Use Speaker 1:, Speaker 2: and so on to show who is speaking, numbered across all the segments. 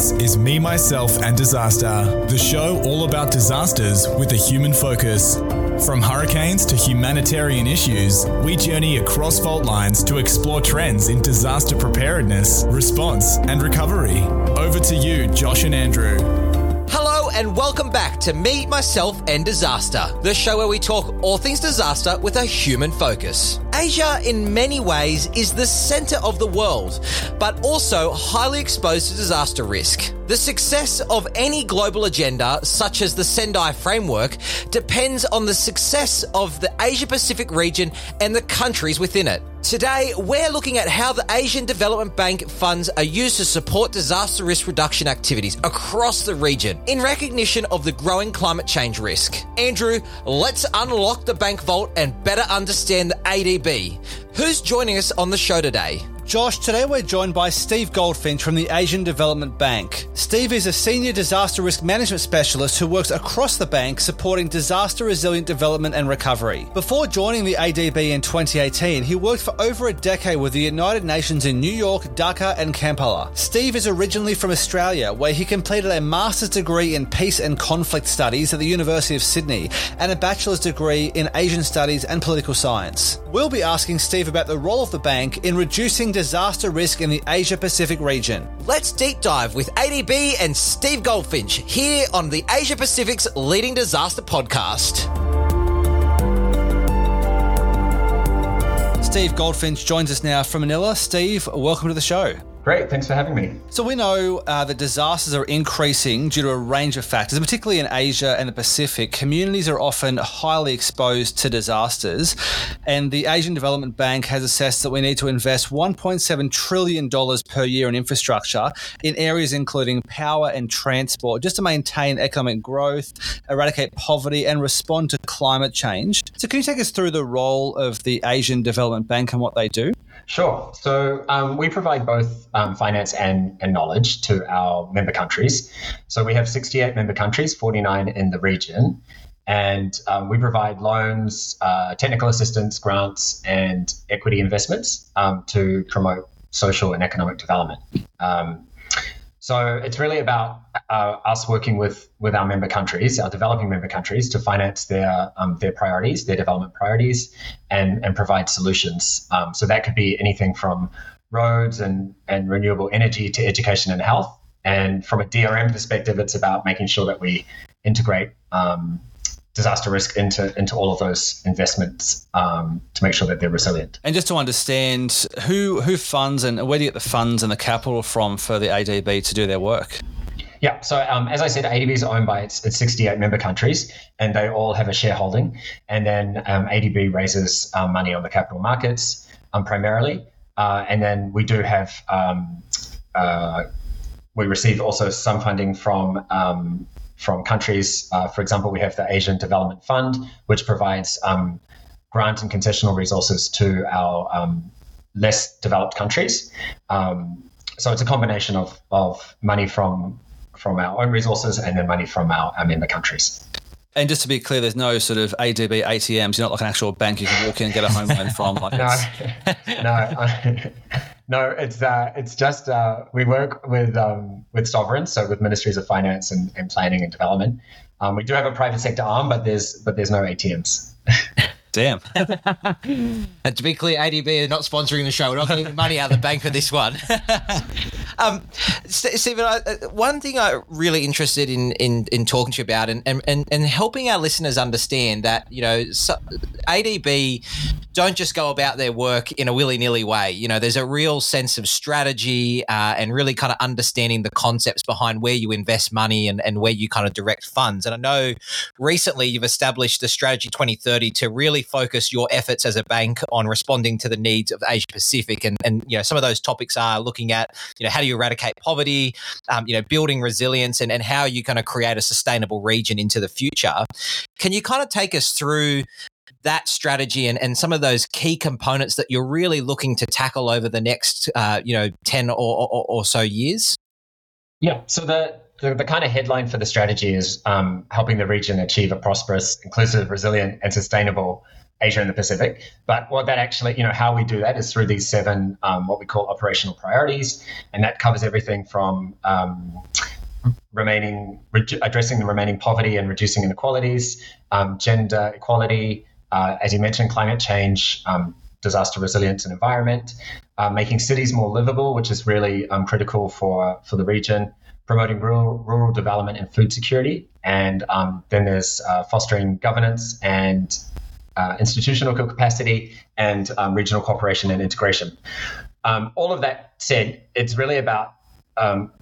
Speaker 1: This is Me, Myself, and Disaster, the show all about disasters with a human focus. From hurricanes to humanitarian issues, we journey across fault lines to explore trends in disaster preparedness, response, and recovery. Over to you, Josh and Andrew.
Speaker 2: And welcome back to Me, Myself, and Disaster, the show where we talk all things disaster with a human focus. Asia, in many ways, is the center of the world, but also highly exposed to disaster risk. The success of any global agenda, such as the Sendai Framework, depends on the success of the Asia Pacific region and the countries within it. Today, we're looking at how the Asian Development Bank funds are used to support disaster risk reduction activities across the region in recognition of the growing climate change risk. Andrew, let's unlock the bank vault and better understand the ADB. Who's joining us on the show today?
Speaker 3: Josh, today we're joined by Steve Goldfinch from the Asian Development Bank. Steve is a senior disaster risk management specialist who works across the bank supporting disaster resilient development and recovery. Before joining the ADB in 2018, he worked for over a decade with the United Nations in New York, Dhaka, and Kampala. Steve is originally from Australia, where he completed a master's degree in peace and conflict studies at the University of Sydney and a bachelor's degree in Asian studies and political science. We'll be asking Steve about the role of the bank in reducing disaster risk in the Asia Pacific region.
Speaker 2: Let's deep dive with ADB and Steve Goldfinch here on the Asia Pacific's leading disaster podcast.
Speaker 3: Steve Goldfinch joins us now from Manila. Steve, welcome to the show.
Speaker 4: Great, thanks for having me.
Speaker 3: So, we know uh, that disasters are increasing due to a range of factors, and particularly in Asia and the Pacific. Communities are often highly exposed to disasters, and the Asian Development Bank has assessed that we need to invest $1.7 trillion per year in infrastructure in areas including power and transport just to maintain economic growth, eradicate poverty, and respond to climate change. So, can you take us through the role of the Asian Development Bank and what they do?
Speaker 4: Sure. So um, we provide both um, finance and, and knowledge to our member countries. So we have 68 member countries, 49 in the region. And um, we provide loans, uh, technical assistance, grants, and equity investments um, to promote social and economic development. Um, so it's really about uh, us working with with our member countries, our developing member countries, to finance their um, their priorities, their development priorities, and and provide solutions. Um, so that could be anything from roads and and renewable energy to education and health. And from a DRM perspective, it's about making sure that we integrate um, disaster risk into into all of those investments um, to make sure that they're resilient.
Speaker 3: And just to understand who who funds and where do you get the funds and the capital from for the ADB to do their work?
Speaker 4: Yeah, so um, as I said, ADB is owned by its, its 68 member countries, and they all have a shareholding. And then um, ADB raises um, money on the capital markets um, primarily, uh, and then we do have um, uh, we receive also some funding from um, from countries. Uh, for example, we have the Asian Development Fund, which provides um, grant and concessional resources to our um, less developed countries. Um, so it's a combination of, of money from from our own resources and then money from our, our member countries.
Speaker 3: And just to be clear, there's no sort of ADB ATMs. You're not like an actual bank you can walk in and get a home loan from. Like
Speaker 4: no, no, no. It's uh, it's just uh, we work with um, with sovereigns, so with ministries of finance and, and planning and development. Um, we do have a private sector arm, but there's but there's no ATMs.
Speaker 3: Damn.
Speaker 2: and to be clear, ADB are not sponsoring the show. We're not getting money out of the bank for this one. um, Steven, I, uh, one thing I'm really interested in, in, in talking to you about and, and, and helping our listeners understand that, you know, so ADB don't just go about their work in a willy nilly way. You know, there's a real sense of strategy uh, and really kind of understanding the concepts behind where you invest money and, and where you kind of direct funds. And I know recently you've established the Strategy 2030 to really focus your efforts as a bank on responding to the needs of Asia Pacific. And, and you know, some of those topics are looking at, you know, how do you eradicate poverty, um, you know, building resilience and, and how you kind of create a sustainable region into the future. Can you kind of take us through that strategy and, and some of those key components that you're really looking to tackle over the next, uh, you know, 10 or, or, or, so years?
Speaker 4: Yeah. So the, the, the, kind of headline for the strategy is um, helping the region achieve a prosperous, inclusive, resilient, and sustainable Asia and the Pacific. But what that actually, you know, how we do that is through these seven um, what we call operational priorities, and that covers everything from um, remaining addressing the remaining poverty and reducing inequalities, um, gender equality, uh, as you mentioned, climate change, um, disaster resilience and environment, uh, making cities more livable, which is really um, critical for for the region, promoting rural rural development and food security, and um, then there's uh, fostering governance and uh, institutional capacity and um, regional cooperation and integration. Um, all of that said, it's really about um,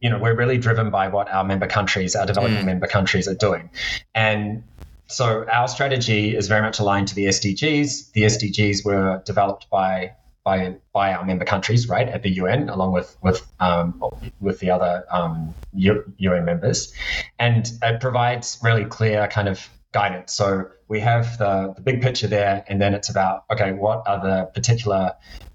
Speaker 4: you know, we're really driven by what our member countries, our developing mm. member countries are doing. And so our strategy is very much aligned to the SDGs. The SDGs were developed by by by our member countries, right, at the UN, along with with um, with the other um, UN members, and it provides really clear kind of guidance. So we have the, the big picture there, and then it's about okay, what are the particular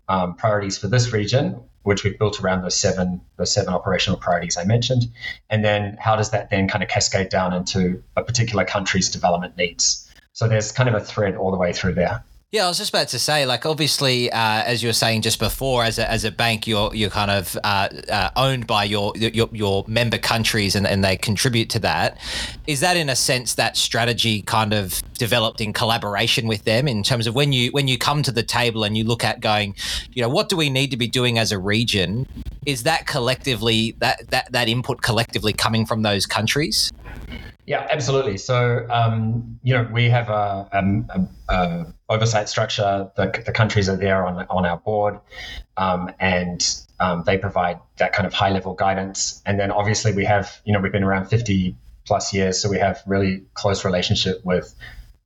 Speaker 4: um, priorities for this region? which we've built around those seven those seven operational priorities I mentioned, and then how does that then kind of cascade down into a particular country's development needs? So there's kind of a thread all the way through there.
Speaker 2: Yeah, I was just about to say, like, obviously, uh, as you were saying just before, as a, as a bank, you're you're kind of uh, uh, owned by your, your your member countries, and, and they contribute to that. Is that, in a sense, that strategy kind of developed in collaboration with them in terms of when you when you come to the table and you look at going, you know, what do we need to be doing as a region? Is that collectively that that that input collectively coming from those countries?
Speaker 4: Yeah, absolutely. So, um, you know, we have a, a, a oversight structure. The, the, countries are there on, on our board, um, and um, they provide that kind of high level guidance. And then obviously we have, you know, we've been around 50 plus years, so we have really close relationship with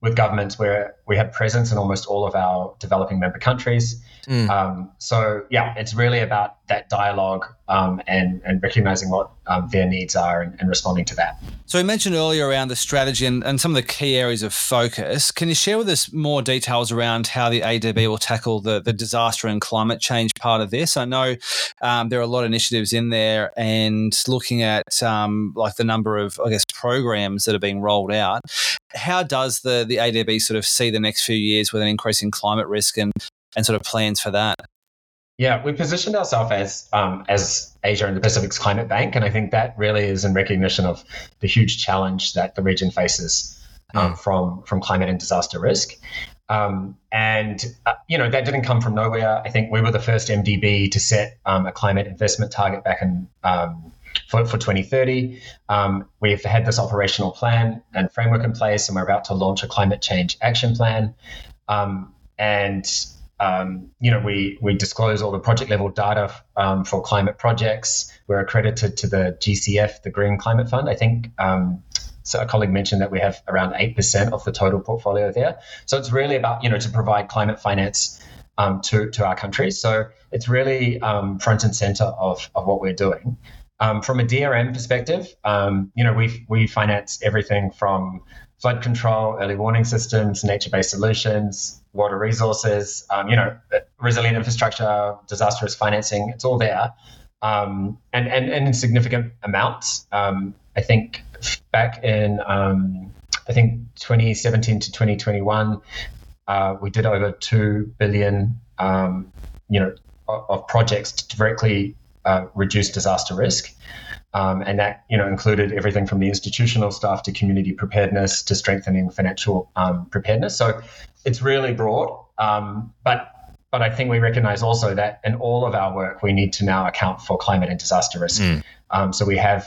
Speaker 4: with governments where we have presence in almost all of our developing member countries. Mm. Um, so yeah, it's really about that dialogue um, and and recognizing what um, their needs are and, and, responding to that.
Speaker 3: So we mentioned earlier around the strategy and, and some of the key areas of focus. Can you share with us more details around how the ADB will tackle the, the disaster and climate change part of this? I know um, there are a lot of initiatives in there, and looking at um, like the number of I guess programs that are being rolled out. How does the the ADB sort of see the next few years with an increase in climate risk and and sort of plans for that?
Speaker 4: Yeah, we positioned ourselves as um, as Asia and the Pacific's climate bank, and I think that really is in recognition of the huge challenge that the region faces um, mm. from from climate and disaster risk. Um, and uh, you know that didn't come from nowhere. I think we were the first MDB to set um, a climate investment target back in um, for, for 2030. Um, we've had this operational plan and framework in place, and we're about to launch a climate change action plan. Um, and um, you know, we we disclose all the project level data um, for climate projects. We're accredited to the GCF, the Green Climate Fund. I think um, so. A colleague mentioned that we have around eight percent of the total portfolio there. So it's really about you know to provide climate finance um, to to our countries. So it's really um, front and center of of what we're doing. Um, from a DRM perspective, you know, we we finance everything from flood control, early warning systems, nature-based solutions, water resources, um, you know, resilient infrastructure, disaster risk financing. It's all there, um, and, and and in significant amounts. Um, I think back in um, I think 2017 to 2021, uh, we did over two billion, um, you know, of, of projects directly uh, reduce disaster risk. Um, and that you know included everything from the institutional stuff to community preparedness to strengthening financial um, preparedness. So it's really broad, um, but but I think we recognize also that in all of our work we need to now account for climate and disaster risk. Mm. so we have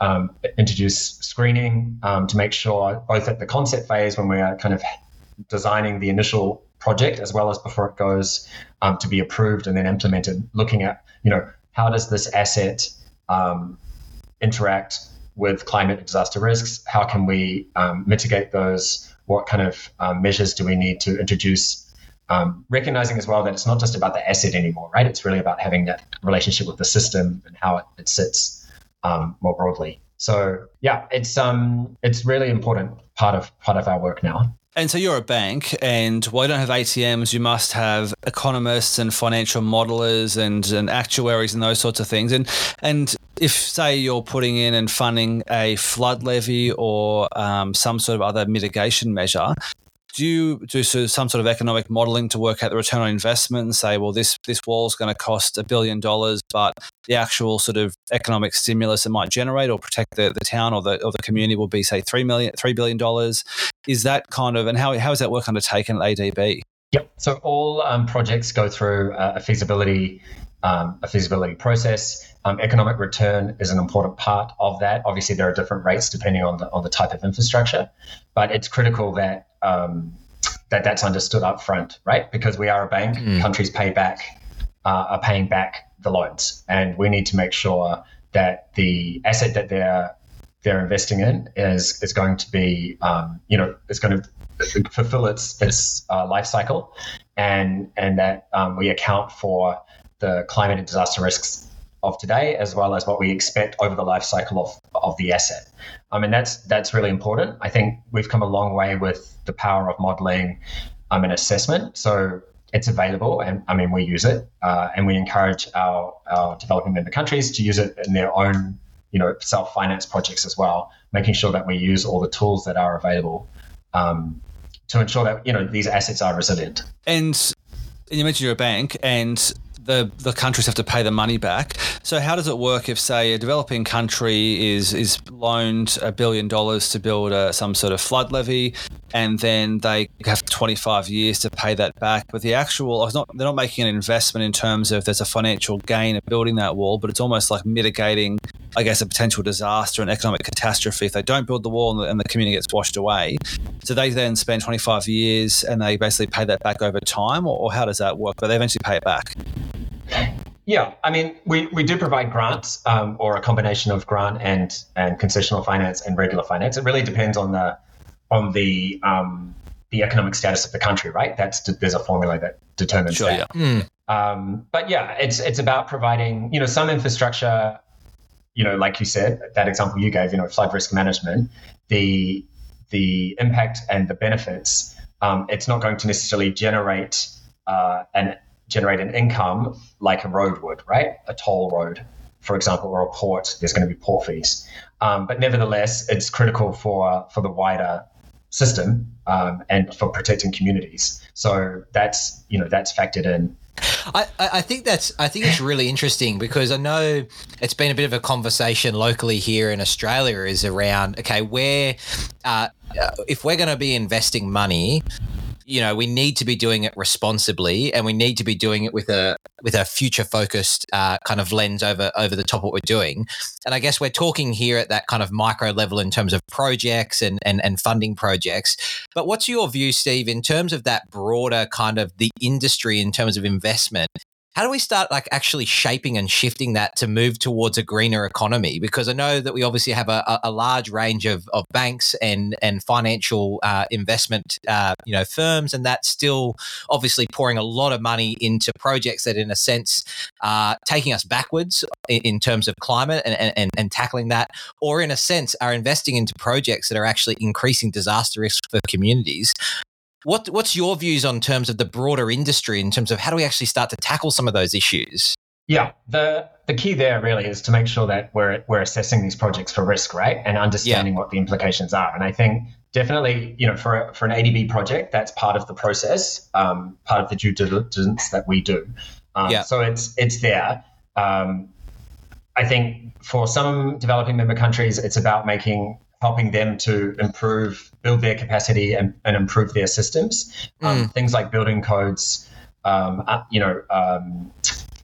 Speaker 4: um, introduced screening um, to make sure both at the concept phase when we are kind of designing the initial project as well as before it goes um, to be approved and then implemented, looking at you know how does this asset um, interact with climate disaster risks? How can we um, mitigate those? What kind of um, measures do we need to introduce? Um, recognizing as well that it's not just about the asset anymore, right? It's really about having that relationship with the system and how it, it sits um, more broadly. So yeah, it's um it's really important part of part of our work now.
Speaker 3: And so you're a bank, and while you don't have ATMs, you must have economists and financial modelers and, and actuaries and those sorts of things. And and if say you're putting in and funding a flood levy or um, some sort of other mitigation measure, do you do some sort of economic modeling to work out the return on investment and say, well, this this wall is going to cost a billion dollars, but the actual sort of economic stimulus it might generate or protect the, the town or the or the community will be say three million three billion dollars. Is that kind of and how how is that work undertaken at ADB?
Speaker 4: Yep. So all um, projects go through a feasibility um, a feasibility process. Um, economic return is an important part of that. Obviously, there are different rates depending on the on the type of infrastructure, but it's critical that um, that that's understood up front, right? Because we are a bank, mm. countries pay back uh, are paying back the loans, and we need to make sure that the asset that they're they're investing in is is going to be um, you know is going to fulfill its its uh, life cycle, and and that um, we account for the climate and disaster risks of today, as well as what we expect over the life cycle of, of the asset. I mean, that's that's really important. I think we've come a long way with the power of modeling um, and assessment. So it's available, and I mean, we use it, uh, and we encourage our, our developing member countries to use it in their own, you know, self-finance projects as well, making sure that we use all the tools that are available um, to ensure that you know these assets are resilient.
Speaker 3: And you mentioned you're a bank, and the the countries have to pay the money back. So how does it work if, say, a developing country is is loaned a billion dollars to build a, some sort of flood levy, and then they have 25 years to pay that back? But the actual, it's not, they're not making an investment in terms of there's a financial gain of building that wall, but it's almost like mitigating, I guess, a potential disaster and economic catastrophe if they don't build the wall and the, and the community gets washed away. So they then spend 25 years and they basically pay that back over time, or, or how does that work? But they eventually pay it back.
Speaker 4: Yeah, I mean, we, we do provide grants um, or a combination of grant and and concessional finance and regular finance. It really depends on the on the um, the economic status of the country, right? That's there's a formula that determines
Speaker 3: sure,
Speaker 4: that.
Speaker 3: Yeah. Mm.
Speaker 4: Um, but yeah, it's it's about providing you know some infrastructure. You know, like you said, that example you gave, you know, flood risk management, the the impact and the benefits. Um, it's not going to necessarily generate uh, an generate an income like a road would, right? A toll road, for example, or a port. There's going to be port fees, um, but nevertheless, it's critical for for the wider system um, and for protecting communities. So that's you know that's factored in.
Speaker 2: I, I think that's I think it's really interesting because I know it's been a bit of a conversation locally here in Australia is around okay where uh, if we're going to be investing money you know we need to be doing it responsibly and we need to be doing it with a with a future focused uh, kind of lens over over the top of what we're doing. And i guess we're talking here at that kind of micro level in terms of projects and and, and funding projects. But what's your view steve in terms of that broader kind of the industry in terms of investment how do we start like actually shaping and shifting that to move towards a greener economy? Because I know that we obviously have a, a large range of, of banks and and financial uh, investment uh, you know firms, and that's still obviously pouring a lot of money into projects that, in a sense, are taking us backwards in, in terms of climate and, and, and tackling that, or in a sense, are investing into projects that are actually increasing disaster risk for communities. What what's your views on terms of the broader industry in terms of how do we actually start to tackle some of those issues?
Speaker 4: Yeah, the the key there really is to make sure that we're we're assessing these projects for risk, right, and understanding yeah. what the implications are. And I think definitely, you know, for for an ADB project, that's part of the process, um, part of the due diligence that we do. Um, yeah. So it's it's there. Um, I think for some developing member countries, it's about making helping them to improve, build their capacity and, and improve their systems. Um, mm. Things like building codes, um, uh, you know, um,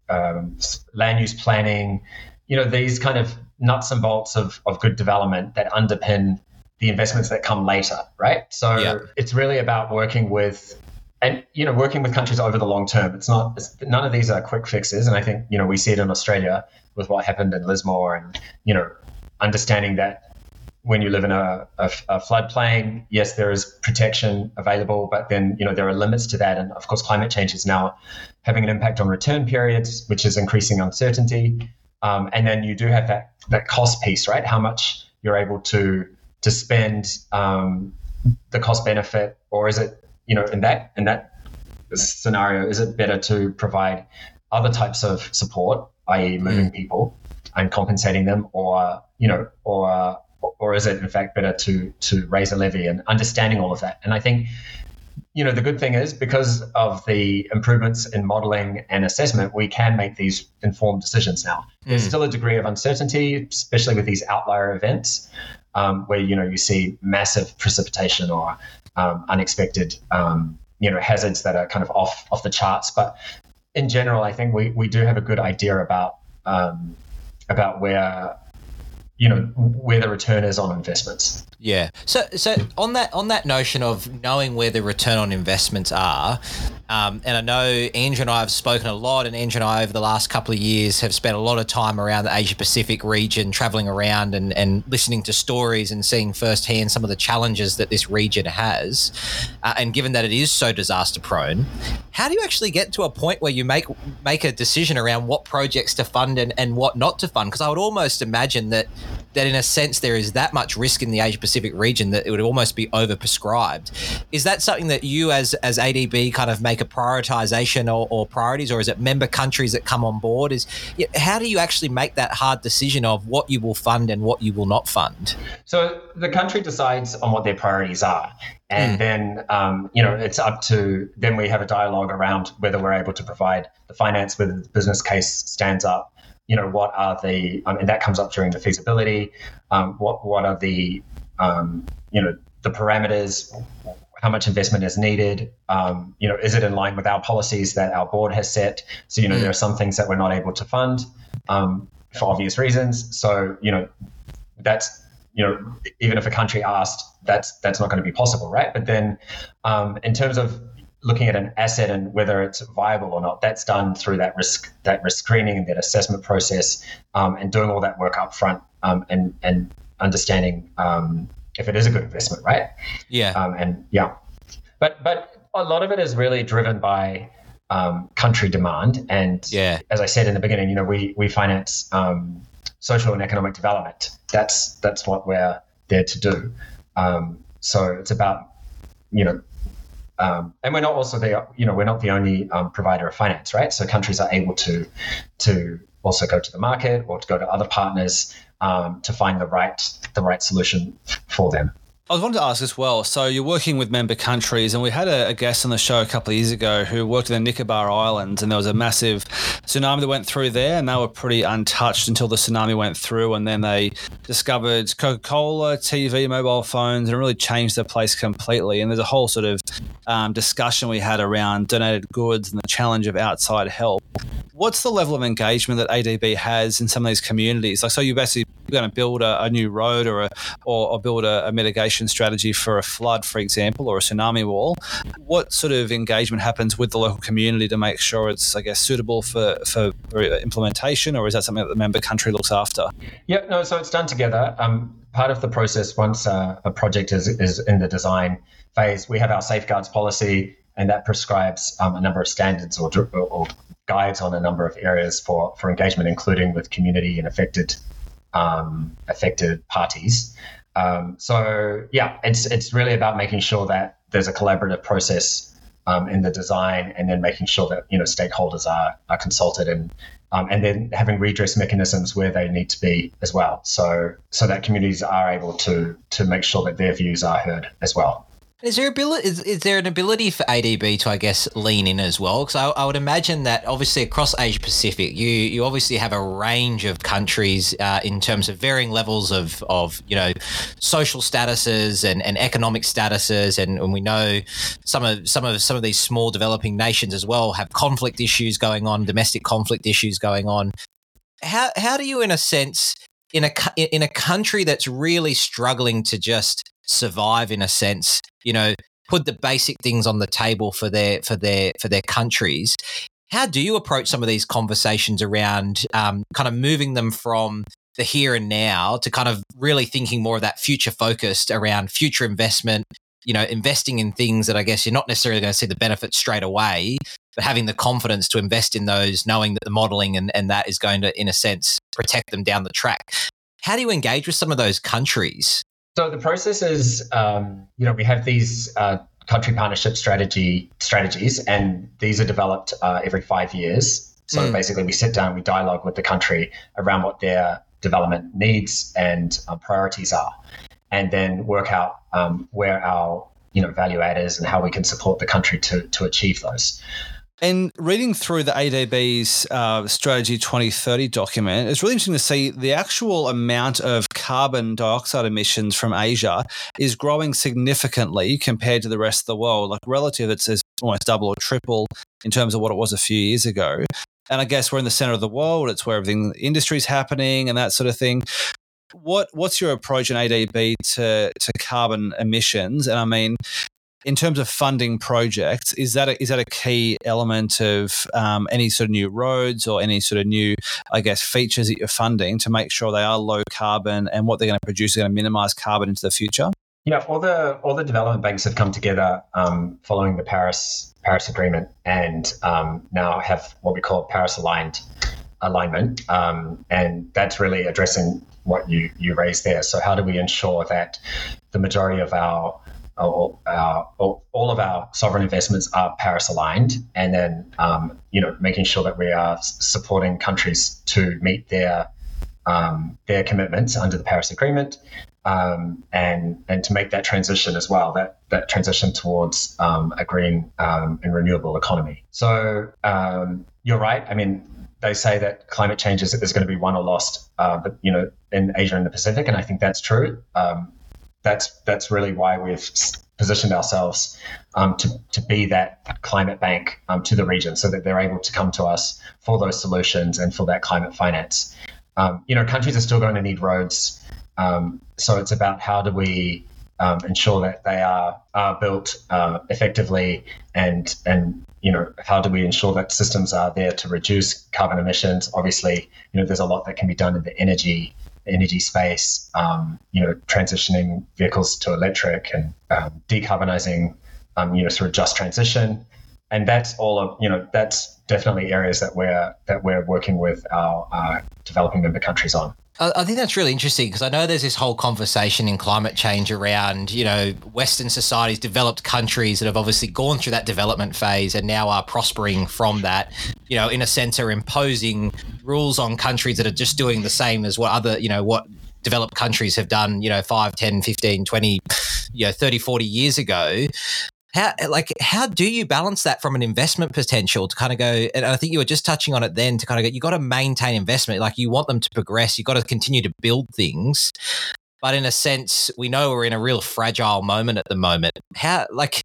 Speaker 4: um, land use planning, you know, these kind of nuts and bolts of, of good development that underpin the investments that come later, right? So yeah. it's really about working with and you know working with countries over the long term it's not it's, none of these are quick fixes and i think you know we see it in australia with what happened in lismore and you know understanding that when you live in a, a, a floodplain, yes, there is protection available, but then you know there are limits to that, and of course, climate change is now having an impact on return periods, which is increasing uncertainty. Um, and then you do have that that cost piece, right? How much you're able to to spend, um, the cost benefit, or is it you know in that in that scenario, is it better to provide other types of support, i.e., moving mm. people and compensating them, or you know, or or is it in fact better to to raise a levy and understanding all of that? And I think you know, the good thing is because of the improvements in modeling and assessment, we can make these informed decisions now. There's still a degree of uncertainty, especially with these outlier events, um, where you know you see massive precipitation or um, unexpected, um, you know, hazards that are kind of off off the charts. But in general, I think we we do have a good idea about um, about where you know where the return is on investments.
Speaker 2: Yeah. So so on that on that notion of knowing where the return on investments are, um, and I know Andrew and I have spoken a lot, and Andrew and I over the last couple of years have spent a lot of time around the Asia Pacific region, traveling around and, and listening to stories and seeing firsthand some of the challenges that this region has. Uh, and given that it is so disaster prone, how do you actually get to a point where you make make a decision around what projects to fund and, and what not to fund? Because I would almost imagine that that in a sense there is that much risk in the Asia Pacific region that it would almost be overprescribed. Is that something that you as as ADB kind of make a prioritization or, or priorities, or is it member countries that come on board? Is how do you actually make that hard decision of what you will fund and what you will not fund?
Speaker 4: So the country decides on what their priorities are. And mm. then, um, you know, it's up to then we have a dialogue around whether we're able to provide the finance, whether the business case stands up, you know, what are the, um, and that comes up during the feasibility. Um, what what are the, um, you know, the parameters? How much investment is needed? Um, you know, is it in line with our policies that our board has set? So you know, there are some things that we're not able to fund um, for obvious reasons. So you know, that's you know, even if a country asked, that's that's not going to be possible, right? But then, um, in terms of looking at an asset and whether it's viable or not, that's done through that risk that risk screening and that assessment process, um, and doing all that work up front um, and and understanding um, if it is a good investment, right?
Speaker 2: Yeah.
Speaker 4: Um, and yeah, but but a lot of it is really driven by um, country demand, and
Speaker 2: yeah.
Speaker 4: as I said in the beginning, you know, we we finance um, social and economic development. That's that's what we're there to do. so it's about you know um, and we're not also the you know we're not the only um, provider of finance, right? So countries are able to to also go to the market or to go to other partners um, to find the right the right solution for them.
Speaker 3: I was wanted to ask as well. So you're working with member countries, and we had a, a, guest on the show a couple of years ago who worked in the Nicobar Islands, and there was a massive tsunami that went through there, and they were pretty untouched until the tsunami went through, and then they discovered Coca-Cola, TV, mobile phones, and really changed the place completely. And there's a whole sort of um, discussion we had around donated goods and the challenge of outside help. What's the level of engagement that ADB has in some of these communities? Like, so you're basically going to build a, a, new road or a, or, or build a, a, mitigation strategy for a flood, for example, or a tsunami wall, what sort of engagement happens with the local community to make sure it's, I guess, suitable for, for, implementation, or is that something that the member country looks after?
Speaker 4: Yeah, no, so it's done together. Um, part of the process, once uh, a project is, is in the design phase, we have our safeguards policy, and that prescribes um, a number of standards or, or guides on a number of areas for, for engagement, including with community and affected um, affected parties. Um, so yeah, it's it's really about making sure that there's a collaborative process um, in the design, and then making sure that you know stakeholders are are consulted and um, and then having redress mechanisms where they need to be as well. So so that communities are able to to make sure that their views are heard as well.
Speaker 2: Is there ability? Is, is there an ability for ADB to, I guess, lean in as well? Because I, I, would imagine that obviously across Asia Pacific, you you obviously have a range of countries uh, in terms of varying levels of of you know social statuses and, and economic statuses, and, and we know some of some of some of these small developing nations as well have conflict issues going on, domestic conflict issues going on. How how do you, in a sense, in a in a country that's really struggling to just survive in a sense you know put the basic things on the table for their for their for their countries. How do you approach some of these conversations around um, kind of moving them from the here and now to kind of really thinking more of that future focused around future investment you know investing in things that i guess you're not necessarily going to see the benefits straight away but having the confidence to invest in those knowing that the modeling and, and that is going to in a sense protect them down the track? How do you engage with some of those countries
Speaker 4: so the process is, um, you know, we have these uh, country partnership strategy strategies, and these are developed uh, every five years. So mm. basically, we sit down, we dialogue with the country around what their development needs and uh, priorities are, and then work out um, where our you know value adders and how we can support the country to to achieve those.
Speaker 3: And reading through the ADB's uh, Strategy 2030 document, it's really interesting to see the actual amount of carbon dioxide emissions from Asia is growing significantly compared to the rest of the world. Like relative, it's, almost double or triple in terms of what it was a few years ago. And I guess we're in the center of the world. It's where everything industry is happening and that sort of thing. What what's your approach in ADB to to carbon emissions? And I mean, in terms of funding projects, is that a, is that a key element of um, any sort of new roads or any sort of new, I guess, features that you're funding to make sure they are low carbon and what they're going to produce is going to minimize carbon into the future?
Speaker 4: Yeah, all the all the development banks have come together um, following the Paris Paris Agreement and um, now have what we call Paris aligned alignment, um, and that's really addressing what you you raised there. So how do we ensure that the majority of our all, all of our sovereign investments are Paris aligned, and then um, you know making sure that we are supporting countries to meet their um, their commitments under the Paris Agreement, um, and and to make that transition as well, that that transition towards um, a green um, and renewable economy. So um, you're right. I mean, they say that climate change is, is going to be won or lost, uh, but you know, in Asia and the Pacific, and I think that's true. Um, that's that's really why we've positioned ourselves um, to, to be that climate bank um, to the region so that they're able to come to us for those solutions and for that climate finance. Um, you know, countries are still going to need roads. Um, so it's about how do we um, ensure that they are, are built uh, effectively and, and, you know, how do we ensure that systems are there to reduce carbon emissions? Obviously, you know, there's a lot that can be done in the energy energy space, um, you know, transitioning vehicles to electric and um, decarbonizing, um, you know, through just transition. And that's all of, you know, that's definitely areas that we're that we're working with our uh, developing member countries on.
Speaker 2: I think that's really interesting because I know there's this whole conversation in climate change around, you know, Western societies, developed countries that have obviously gone through that development phase and now are prospering from that, you know, in a sense are imposing rules on countries that are just doing the same as what other, you know, what developed countries have done, you know, 5, 10, 15, 20, you know, 30, 40 years ago how like how do you balance that from an investment potential to kind of go and i think you were just touching on it then to kind of go you got to maintain investment like you want them to progress you got to continue to build things. But in a sense we know we're in a real fragile moment at the moment. How like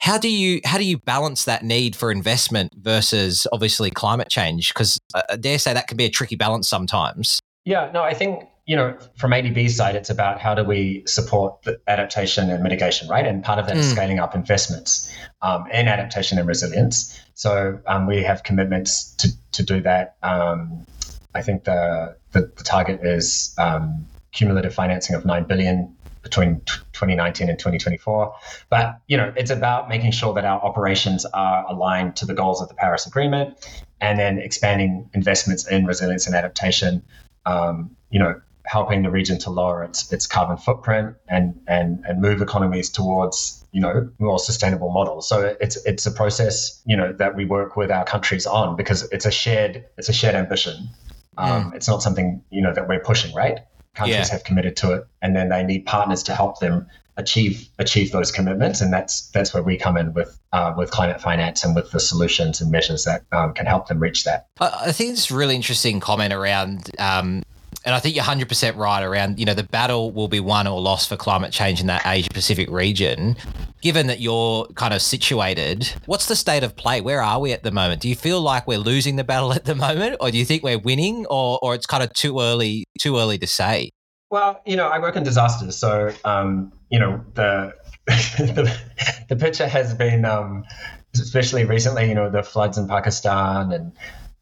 Speaker 2: how do you how do you balance that need for investment versus obviously climate change? Because uh, i dare say that can be a tricky balance sometimes.
Speaker 4: Yeah no i think you know, from ADB's side, it's about how do we support the adaptation and mitigation, right? And part of that mm. is scaling up investments um, in adaptation and resilience. So um, we have commitments to, to do that. Um, I think the, the, the target is um, cumulative financing of 9 billion between 2019 and 2024. But, you know, it's about making sure that our operations are aligned to the goals of the Paris Agreement and then expanding investments in resilience and adaptation um, you know, helping the region to lower its its carbon footprint and and and move economies towards you know more sustainable models. So it's it's a process you know that we work with our countries on because it's a shared it's a shared ambition. Um, It's not something you know that we're pushing, right? Countries yeah. have committed to it, and then they need partners to help them achieve achieve those commitments, and that's that's where we come in with uh, with climate finance and with the solutions and measures that um, can help them reach that.
Speaker 2: I think it's a really interesting comment around um, and I think you're 100% right around, you know, the battle will be won or lost for climate change in that Asia Pacific region. Given that you're kind of situated, what's the state of play? Where are we at the moment? Do you feel like we're losing the battle at the moment or do you think we're winning or, or it's kind of too early, too early to say?
Speaker 4: Well, you know, I work in disasters. So, um, you know, the, the, the picture has been, um, especially recently, you know, the floods in Pakistan and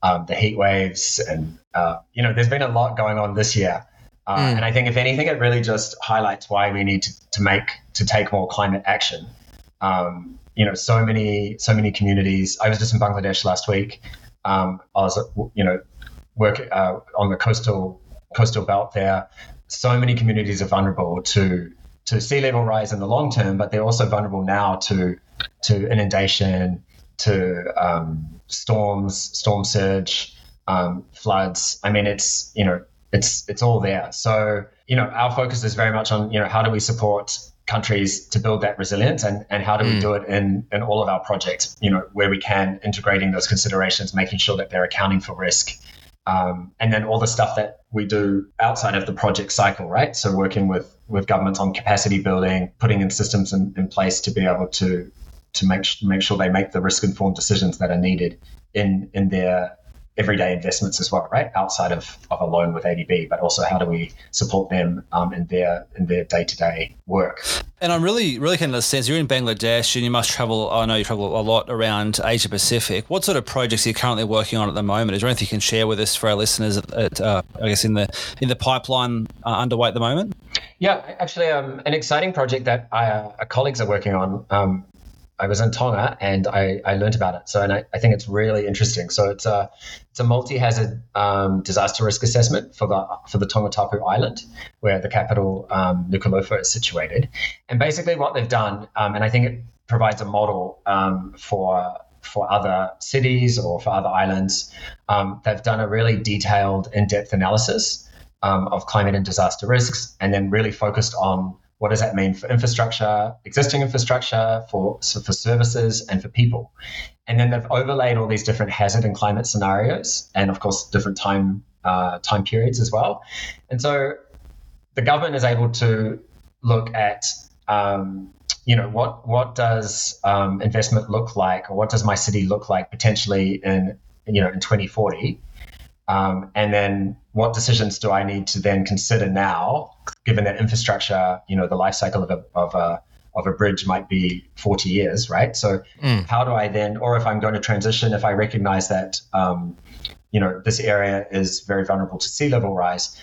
Speaker 4: um, the heat waves, and uh, you know, there's been a lot going on this year. Uh, mm. And I think, if anything, it really just highlights why we need to, to make to take more climate action. Um, you know, so many so many communities. I was just in Bangladesh last week. Um, I was, you know, work uh, on the coastal coastal belt there. So many communities are vulnerable to to sea level rise in the long term, but they're also vulnerable now to to inundation, to um, storms, storm surge, um, floods. I mean, it's you know, it's it's all there. So you know, our focus is very much on you know how do we support countries to build that resilience and, and how do we do it in, in all of our projects, you know, where we can, integrating those considerations, making sure that they're accounting for risk. Um, and then all the stuff that we do outside of the project cycle, right? So working with, with governments on capacity building, putting in systems in, in place to be able to to make make sure they make the risk informed decisions that are needed in in their everyday investments as well, right? Outside of, of a loan with ADB, but also how do we support them um, in their in their day to day work?
Speaker 3: And I'm really really keen to understand. You're in Bangladesh, and you must travel. I know you travel a lot around Asia Pacific. What sort of projects are you currently working on at the moment? Is there anything you can share with us for our listeners? At, at uh, I guess in the in the pipeline uh, underway at the moment.
Speaker 4: Yeah, actually, um, an exciting project that I, uh, our colleagues are working on um, I was in Tonga and I, I learned about it. So, and I, I think it's really interesting. So it's a it's a multi-hazard um, disaster risk assessment for the for the Tongatapu Island, where the capital um, Nuku'alofa is situated. And basically, what they've done, um, and I think it provides a model um, for for other cities or for other islands, um, they've done a really detailed, in-depth analysis um, of climate and disaster risks, and then really focused on what does that mean for infrastructure, existing infrastructure, for, for services, and for people? And then they've overlaid all these different hazard and climate scenarios, and of course, different time uh, time periods as well. And so the government is able to look at um, you know what what does um, investment look like, or what does my city look like potentially in you know in 2040 um, and then what decisions do I need to then consider now, given that infrastructure, you know, the life cycle of a, of a, of a bridge might be 40 years, right? So mm. how do I then, or if I'm going to transition, if I recognize that, um, you know, this area is very vulnerable to sea level rise,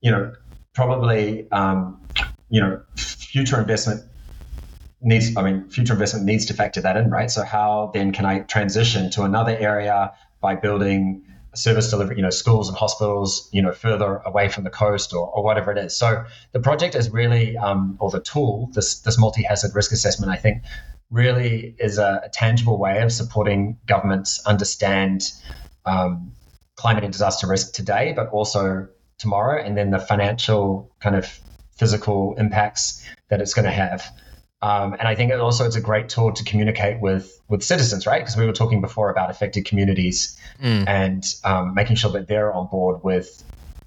Speaker 4: you know, probably, um, you know, future investment needs, I mean, future investment needs to factor that in, right? So how then can I transition to another area by building service delivery, you know, schools and hospitals, you know, further away from the coast or, or whatever it is. So the project is really, um, or the tool, this this multi-hazard risk assessment, I think, really is a, a tangible way of supporting governments understand um, climate and disaster risk today, but also tomorrow, and then the financial kind of physical impacts that it's going to have. Um, and I think it also it's a great tool to communicate with with citizens, right? Because we were talking before about affected communities mm. and um, making sure that they're on board with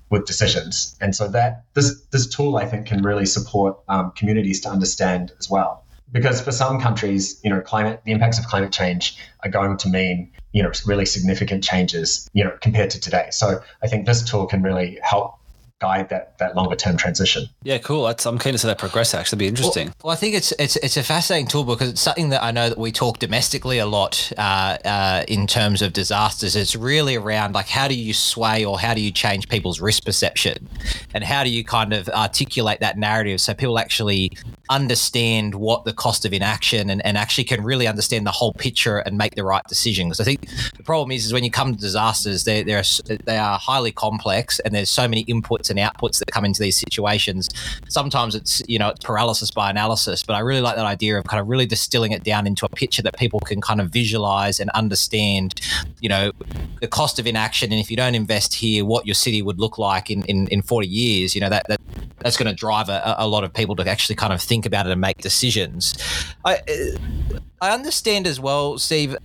Speaker 4: with decisions. And so that this this tool I think can really support um, communities to understand as well. Because for some countries, you know, climate the impacts of climate change are going to mean you know really significant changes, you know, compared to today. So I think this tool can really help guide that that longer term transition.
Speaker 3: Yeah, cool. That's, I'm keen to see that progress. Actually, be interesting.
Speaker 2: Well, well, I think it's it's it's a fascinating tool because it's something that I know that we talk domestically a lot uh, uh, in terms of disasters. It's really around like how do you sway or how do you change people's risk perception, and how do you kind of articulate that narrative so people actually understand what the cost of inaction and, and actually can really understand the whole picture and make the right decisions. I think the problem is is when you come to disasters, they they are they are highly complex and there's so many inputs and outputs that come into these situations. Sometimes it's you know it's paralysis by analysis, but I really like that idea of kind of really distilling it down into a picture that people can kind of visualize and understand. You know, the cost of inaction, and if you don't invest here, what your city would look like in in, in forty years. You know that that that's going to drive a, a lot of people to actually kind of think about it and make decisions. I I understand as well, Steve.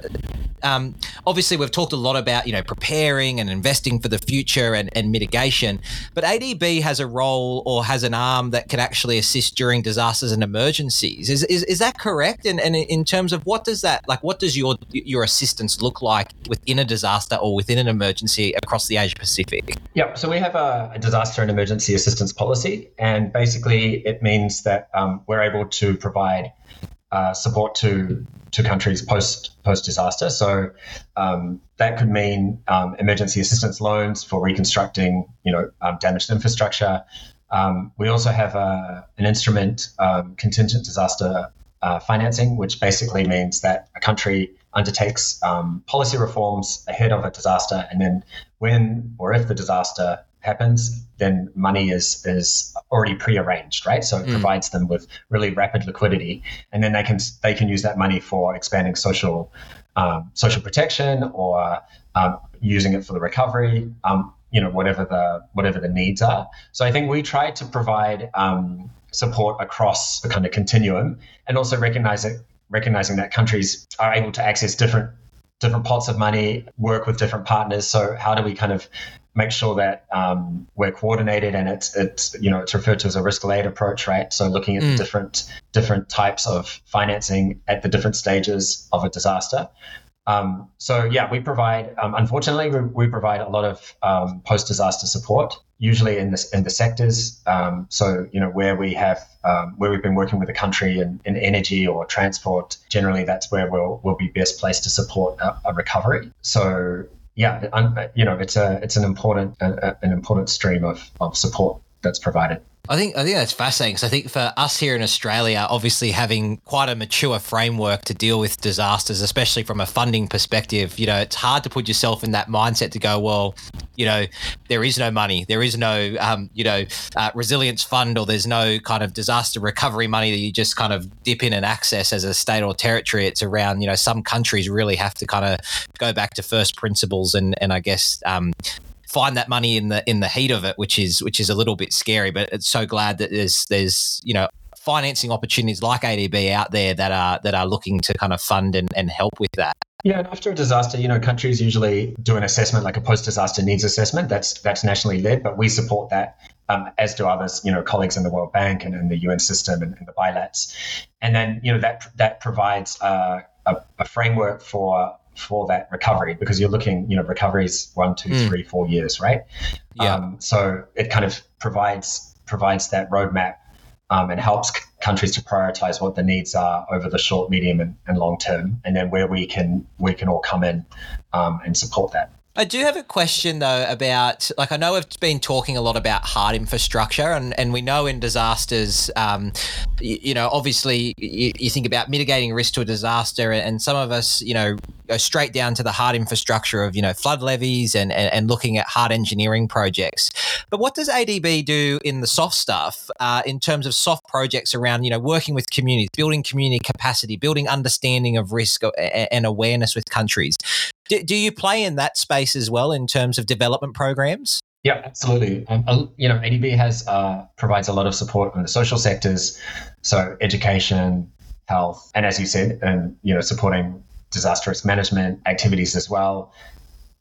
Speaker 2: Um, obviously, we've talked a lot about you know preparing and investing for the future and, and mitigation, but ADB has a role or has an arm that can actually assist during disasters and emergencies. Is, is, is that correct? And, and in terms of what does that like, what does your your assistance look like within a disaster or within an emergency across the Asia Pacific?
Speaker 4: Yeah, so we have a, a disaster and emergency assistance policy, and basically it means that um, we're able to provide uh, support to to countries post post disaster. So um, that could mean um, emergency assistance loans for reconstructing, you know, um, damaged infrastructure. Um, we also have a, an instrument, um, contingent disaster uh, financing, which basically means that a country undertakes um, policy reforms ahead of a disaster, and then when or if the disaster happens, then money is is already prearranged, right? So it mm. provides them with really rapid liquidity, and then they can they can use that money for expanding social um, social protection or um, using it for the recovery. Um, you know whatever the whatever the needs are. So I think we try to provide um, support across the kind of continuum, and also recognizing recognizing that countries are able to access different different pots of money, work with different partners. So how do we kind of make sure that um, we're coordinated and it's it's you know it's referred to as a risk layered approach, right? So looking at mm. the different different types of financing at the different stages of a disaster. Um, so yeah, we provide. Um, unfortunately, we, we, provide a lot of um, post-disaster support, usually in the in the sectors. Um, so you know where we have um, where we've been working with the country in, in energy or transport. Generally, that's where we'll we'll be best placed to support a, a recovery. So yeah, uh, you know, it's a it's an important an important stream of, of support that's provided.
Speaker 2: I think I think that's fascinating because I think for us here in Australia, obviously having quite a mature framework to deal with disasters, especially from a funding perspective, you know, it's hard to put yourself in that mindset to go, well, you know, there is no money, there is no, um, you know, uh, resilience fund, or there's no kind of disaster recovery money that you just kind of dip in and access as a state or territory. It's around, you know, some countries really have to kind of go back to first principles and and I guess um, find that money in the in the heat of it, which is which is a little bit scary. But it's so glad that there's there's you know financing opportunities like ADB out there that are that are looking to kind of fund and, and help with that.
Speaker 4: Yeah, and after a disaster, you know, countries usually do an assessment like a post-disaster needs assessment. That's that's nationally led, but we support that, um, as do others, you know, colleagues in the World Bank and in the UN system and, and the bilats. And then, you know, that that provides uh, a, a framework for for that recovery because you're looking, you know, recovery is one, two, mm. three, four years, right? Yeah. Um, so it kind of provides provides that roadmap um, and helps c- countries to prioritize what the needs are over the short, medium, and, and, long term, and then where we can we can all come in um, and support that.
Speaker 2: I do have a question though about like I know we've been talking a lot about hard infrastructure and, and we know in disasters, um, you, you, know, obviously you, you, think about mitigating risk to a disaster and some of us, you know, go straight down to the hard infrastructure of, you know, flood levees and, and, and looking at hard engineering projects. But what does ADB do in the soft stuff uh, in terms of soft projects around, you know, working with communities, building community capacity, building understanding of risk uh, and awareness with countries? Do, do you play in that space as well in terms of development programs?
Speaker 4: Yeah, absolutely. Um, you know, ADB has uh, provides a lot of support in the social sectors, so education, health, and as you said, and you know, supporting disaster risk management activities as well.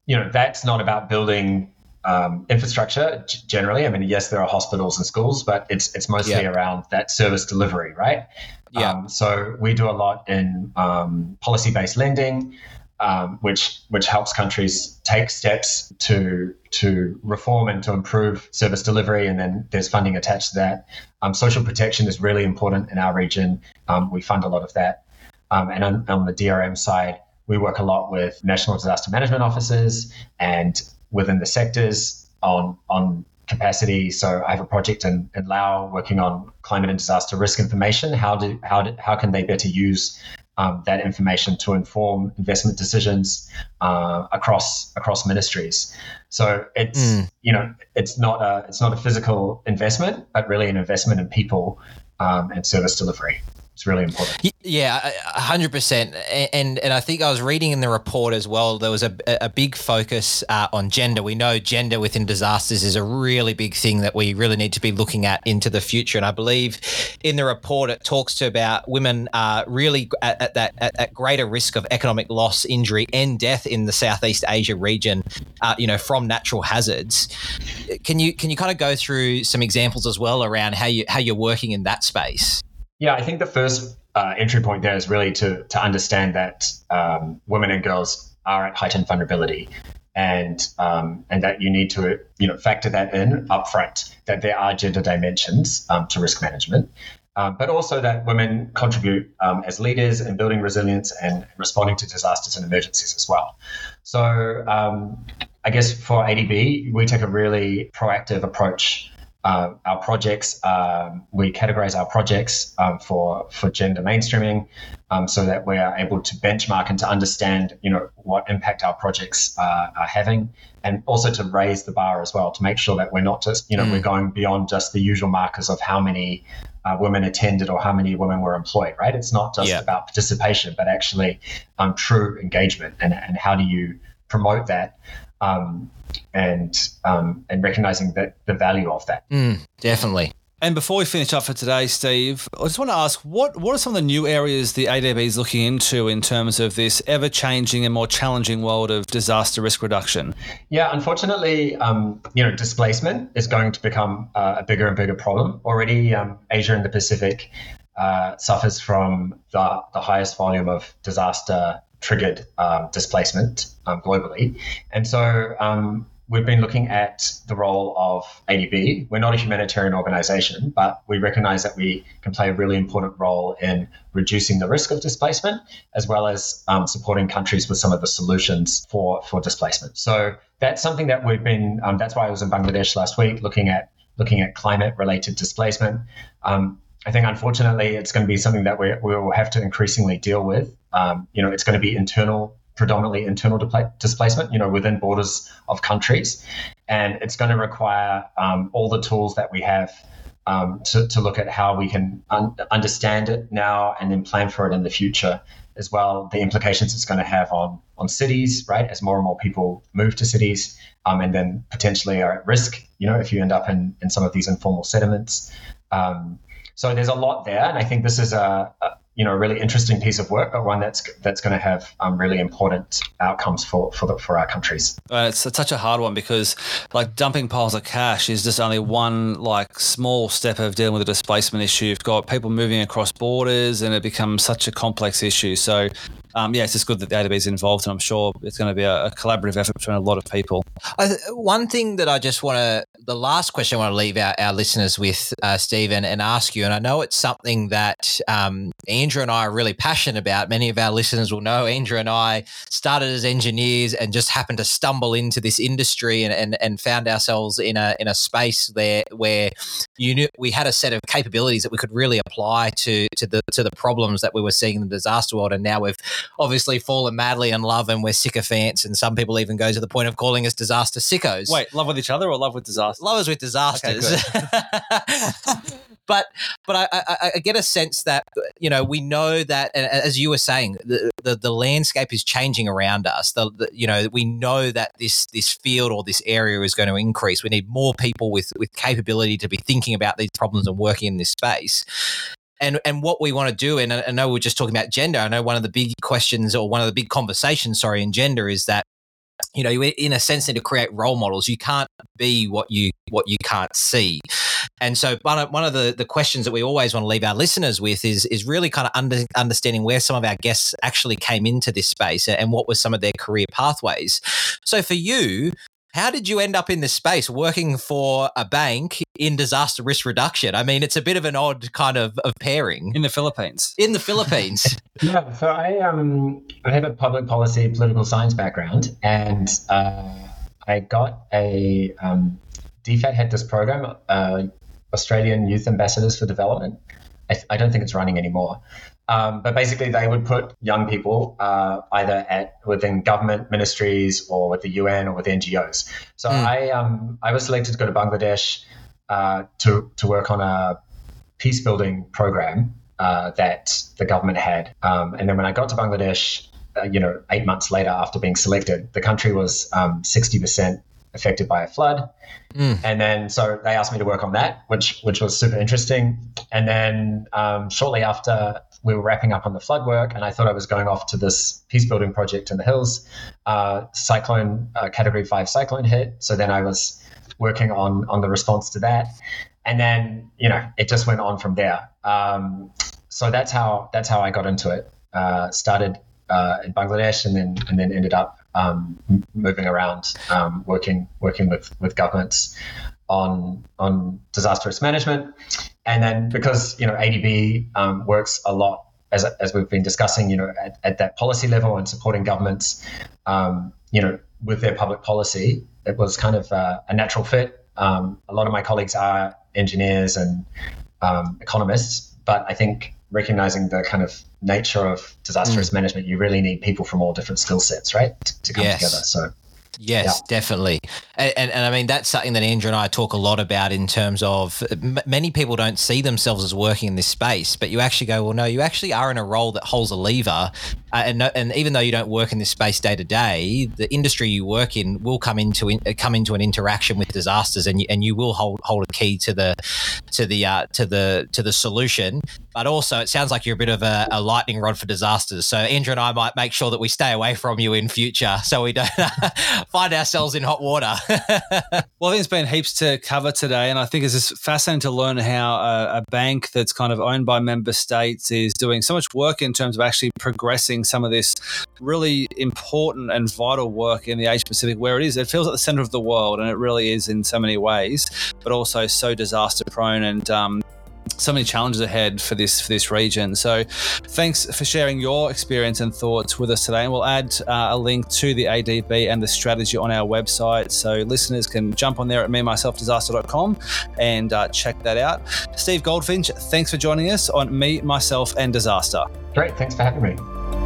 Speaker 4: You know, that's not about building um, infrastructure generally. I mean, yes, there are hospitals and schools, but it's it's mostly yeah. around that service delivery, right? Yeah. Um, so we do a lot in um, policy based lending um, which which helps countries take steps to to reform and to improve service delivery, and then there's funding attached to that. Um, social protection is really important in our region. Um, we fund a lot of that, um, and on, on, the DRM side, we work a lot with national disaster management offices and within the sectors on on capacity. So I have a project in, in Laos working on climate and disaster risk information. How do how do, how can they better use um, that information to inform investment decisions uh, across across ministries. So it's mm. you know it's not a it's not a physical investment, but really an investment in people um, and service delivery. It's really important.
Speaker 2: Yeah, hundred percent. And and I think I was reading in the report as well. There was a, a big focus uh, on gender. We know gender within disasters is a really big thing that we really need to be looking at into the future. And I believe in the report it talks to about women are really at, at that at, at, greater risk of economic loss, injury, and death in the Southeast Asia region. Uh, you know, from natural hazards. Can you can you kind of go through some examples as well around how you how you're working in that space?
Speaker 4: Yeah, I think the first uh, entry point there is really to to understand that um, women and girls are at heightened vulnerability, and um, and that you need to you know factor that in upfront that there are gender dimensions um, to risk management. Um, but also that women contribute um, as leaders in building resilience and responding to disasters and emergencies as well. So, um, I guess for ADB, we take a really proactive approach uh, our projects, um, we categorize our projects um, for for gender mainstreaming, um, so that we are able to benchmark and to understand, you know, what impact our projects uh, are having, and also to raise the bar as well to make sure that we're not just, you know, mm. we're going beyond just the usual markers of how many uh, women attended or how many women were employed. Right? It's not just yeah. about participation, but actually um, true engagement and and how do you promote that um, and um, and recognizing that the value of that.
Speaker 2: Mm, definitely.
Speaker 3: And before we finish up for today, Steve, I just want to ask what what are some of the new areas the ADB is looking into in terms of this ever changing and more challenging world of disaster risk reduction?
Speaker 4: Yeah, unfortunately, um, you know, displacement is going to become uh, a bigger and bigger problem. Already, um, Asia and the Pacific uh, suffers from the, the highest volume of disaster triggered um, displacement um, globally, and so um, we've been looking at the role of ADB. We're not a humanitarian organization, but we recognize that we can play a really important role in reducing the risk of displacement, as well as um, supporting countries with some of the solutions for, for displacement. So that's something that we've been, um, that's why I was in Bangladesh last week looking at looking at climate related displacement. Um, I think unfortunately it's going to be something that we, we will have to increasingly deal with. Um, you know, it's going to be internal predominantly internal displacement, you know, within borders of countries. And it's going to require um, all the tools that we have um, to, to look at how we can un- understand it now and then plan for it in the future as well. The implications it's going to have on, on cities, right, as more and more people move to cities um, and then potentially are at risk, you know, if you end up in, in some of these informal settlements. Um, so there's a lot there. And I think this is a, a you know a really interesting piece of work, but one that's that's going to have um, really important outcomes for for, the, for our countries.
Speaker 3: Uh, it's such a hard one because like dumping piles of cash is just only one like small step of dealing with a displacement issue. You've got people moving across borders, and it becomes such a complex issue. So um, yeah, it's just good that the ADB is involved, and I'm sure it's going to be a, a collaborative effort between a lot of people.
Speaker 2: one thing that I just want to, the last question I want to leave our, our listeners with, uh, Steven, and ask you, and I know it's something that um, Andrew and I are really passionate about. Many of our listeners will know Andrew and I started as engineers and just happened to stumble into this industry and, and, and found ourselves in a in a space there where you knew we had a set of capabilities that we could really apply to to the to the problems that we were seeing in the disaster world, and now we've obviously fallen madly in love and we're sycophants. And some people even go to the point of calling us disaster sickos.
Speaker 3: Wait, love with each other or love with disasters?
Speaker 2: Lovers with disasters. Okay, but but I, I, I, get a sense that you know we know that as you were saying the, the, the landscape is changing around us. The, the, you know we know that this this field or this area is going to increase. We need more people with with capability to be thinking about these problems and working in this space. And and what we want to do and I know we're just talking about gender. I know one of the big questions or one of the big conversations sorry in gender is that you know in a sense need to create role models. You can't be what you what you can't see. And so one of, one of the, the questions that we always want to leave our listeners with is is really kind of under, understanding where some of our guests actually came into this space and what were some of their career pathways. So for you how did you end up in this space working for a bank in disaster risk reduction? I mean, it's a bit of an odd kind of, of pairing.
Speaker 3: In the Philippines.
Speaker 2: In the Philippines.
Speaker 4: yeah, so I um I have a public policy political science background and uh, I got a um, DFAT had this program, uh, Australian Youth Ambassadors for Development. I, th- I, don't think it's running anymore. Um, but basically, they would put young people uh, either at within government ministries or with the UN or with NGOs. So mm. I um, I was selected to go to Bangladesh uh, to to work on a peace building program uh, that the government had. Um, and then when I got to Bangladesh, uh, you know, eight months later after being selected, the country was um, sixty percent affected by a flood. Mm. And then so they asked me to work on that, which which was super interesting. And then um, shortly after we were wrapping up on the flood work, and I thought I was going off to this peace building project in the hills. Uh, cyclone uh, category five cyclone hit, so then I was working on on the response to that, and then you know it just went on from there. Um, so that's how that's how I got into it. Uh, started uh, in Bangladesh, and then and then ended up um, moving around, um, working working with with governments on on disaster risk management, and then because you know ADB um, works a lot as as we've been discussing, you know, at, at that policy level and supporting governments, um, you know, with their public policy, it was kind of uh, a natural fit. Um, a lot of my colleagues are engineers and um, economists, but I think recognizing the kind of nature of disaster risk mm. management, you really need people from all different skill sets, right, to, to come yes. together. So.
Speaker 2: Yes, yeah. definitely. And, and, and, I mean, that's something that Andrew and I talk a lot about in terms of m- many people don't see themselves as working in this space, but you actually go, well, no, you actually are in a role that holds a lever uh, and and even though you don't work in this space day to day, the industry you work in will come into in, come into an interaction with disasters, and you, and you will hold hold a key to the to the uh, to the to the solution. But also, it sounds like you're a bit of a, a, lightning rod for disasters. So Andrew and I might make sure that we stay away from you in future, so we don't find ourselves in hot water.
Speaker 3: well, I think there's been heaps to cover today, and I think it's just fascinating to learn how a, a bank that's kind of owned by member states is doing so much work in terms of actually progressing some of this really important and vital work in the Asia Pacific, where it is. It feels at the center of the world, and it really is in so many ways, but also so disaster prone and um, so many challenges ahead for this for this region. So, thanks for sharing your experience and thoughts with us today. And we'll add uh, a link to the ADB and the strategy on our website, so listeners can jump on there at me myself disaster.com and uh, check that out. Steve Goldfinch, thanks for joining us on Me Myself and Disaster.
Speaker 4: Great, thanks for having me.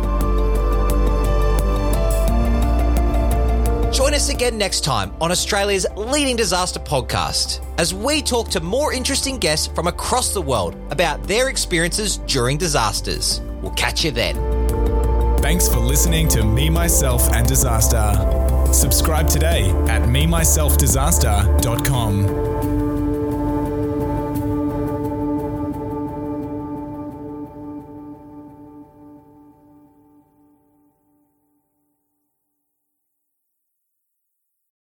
Speaker 2: Join us again next time on Australia's leading disaster podcast as we talk to more interesting guests from across the world about their experiences during disasters. We'll catch you then.
Speaker 1: Thanks for listening to Me, Myself, and Disaster. Subscribe today at memyselfdisaster.com.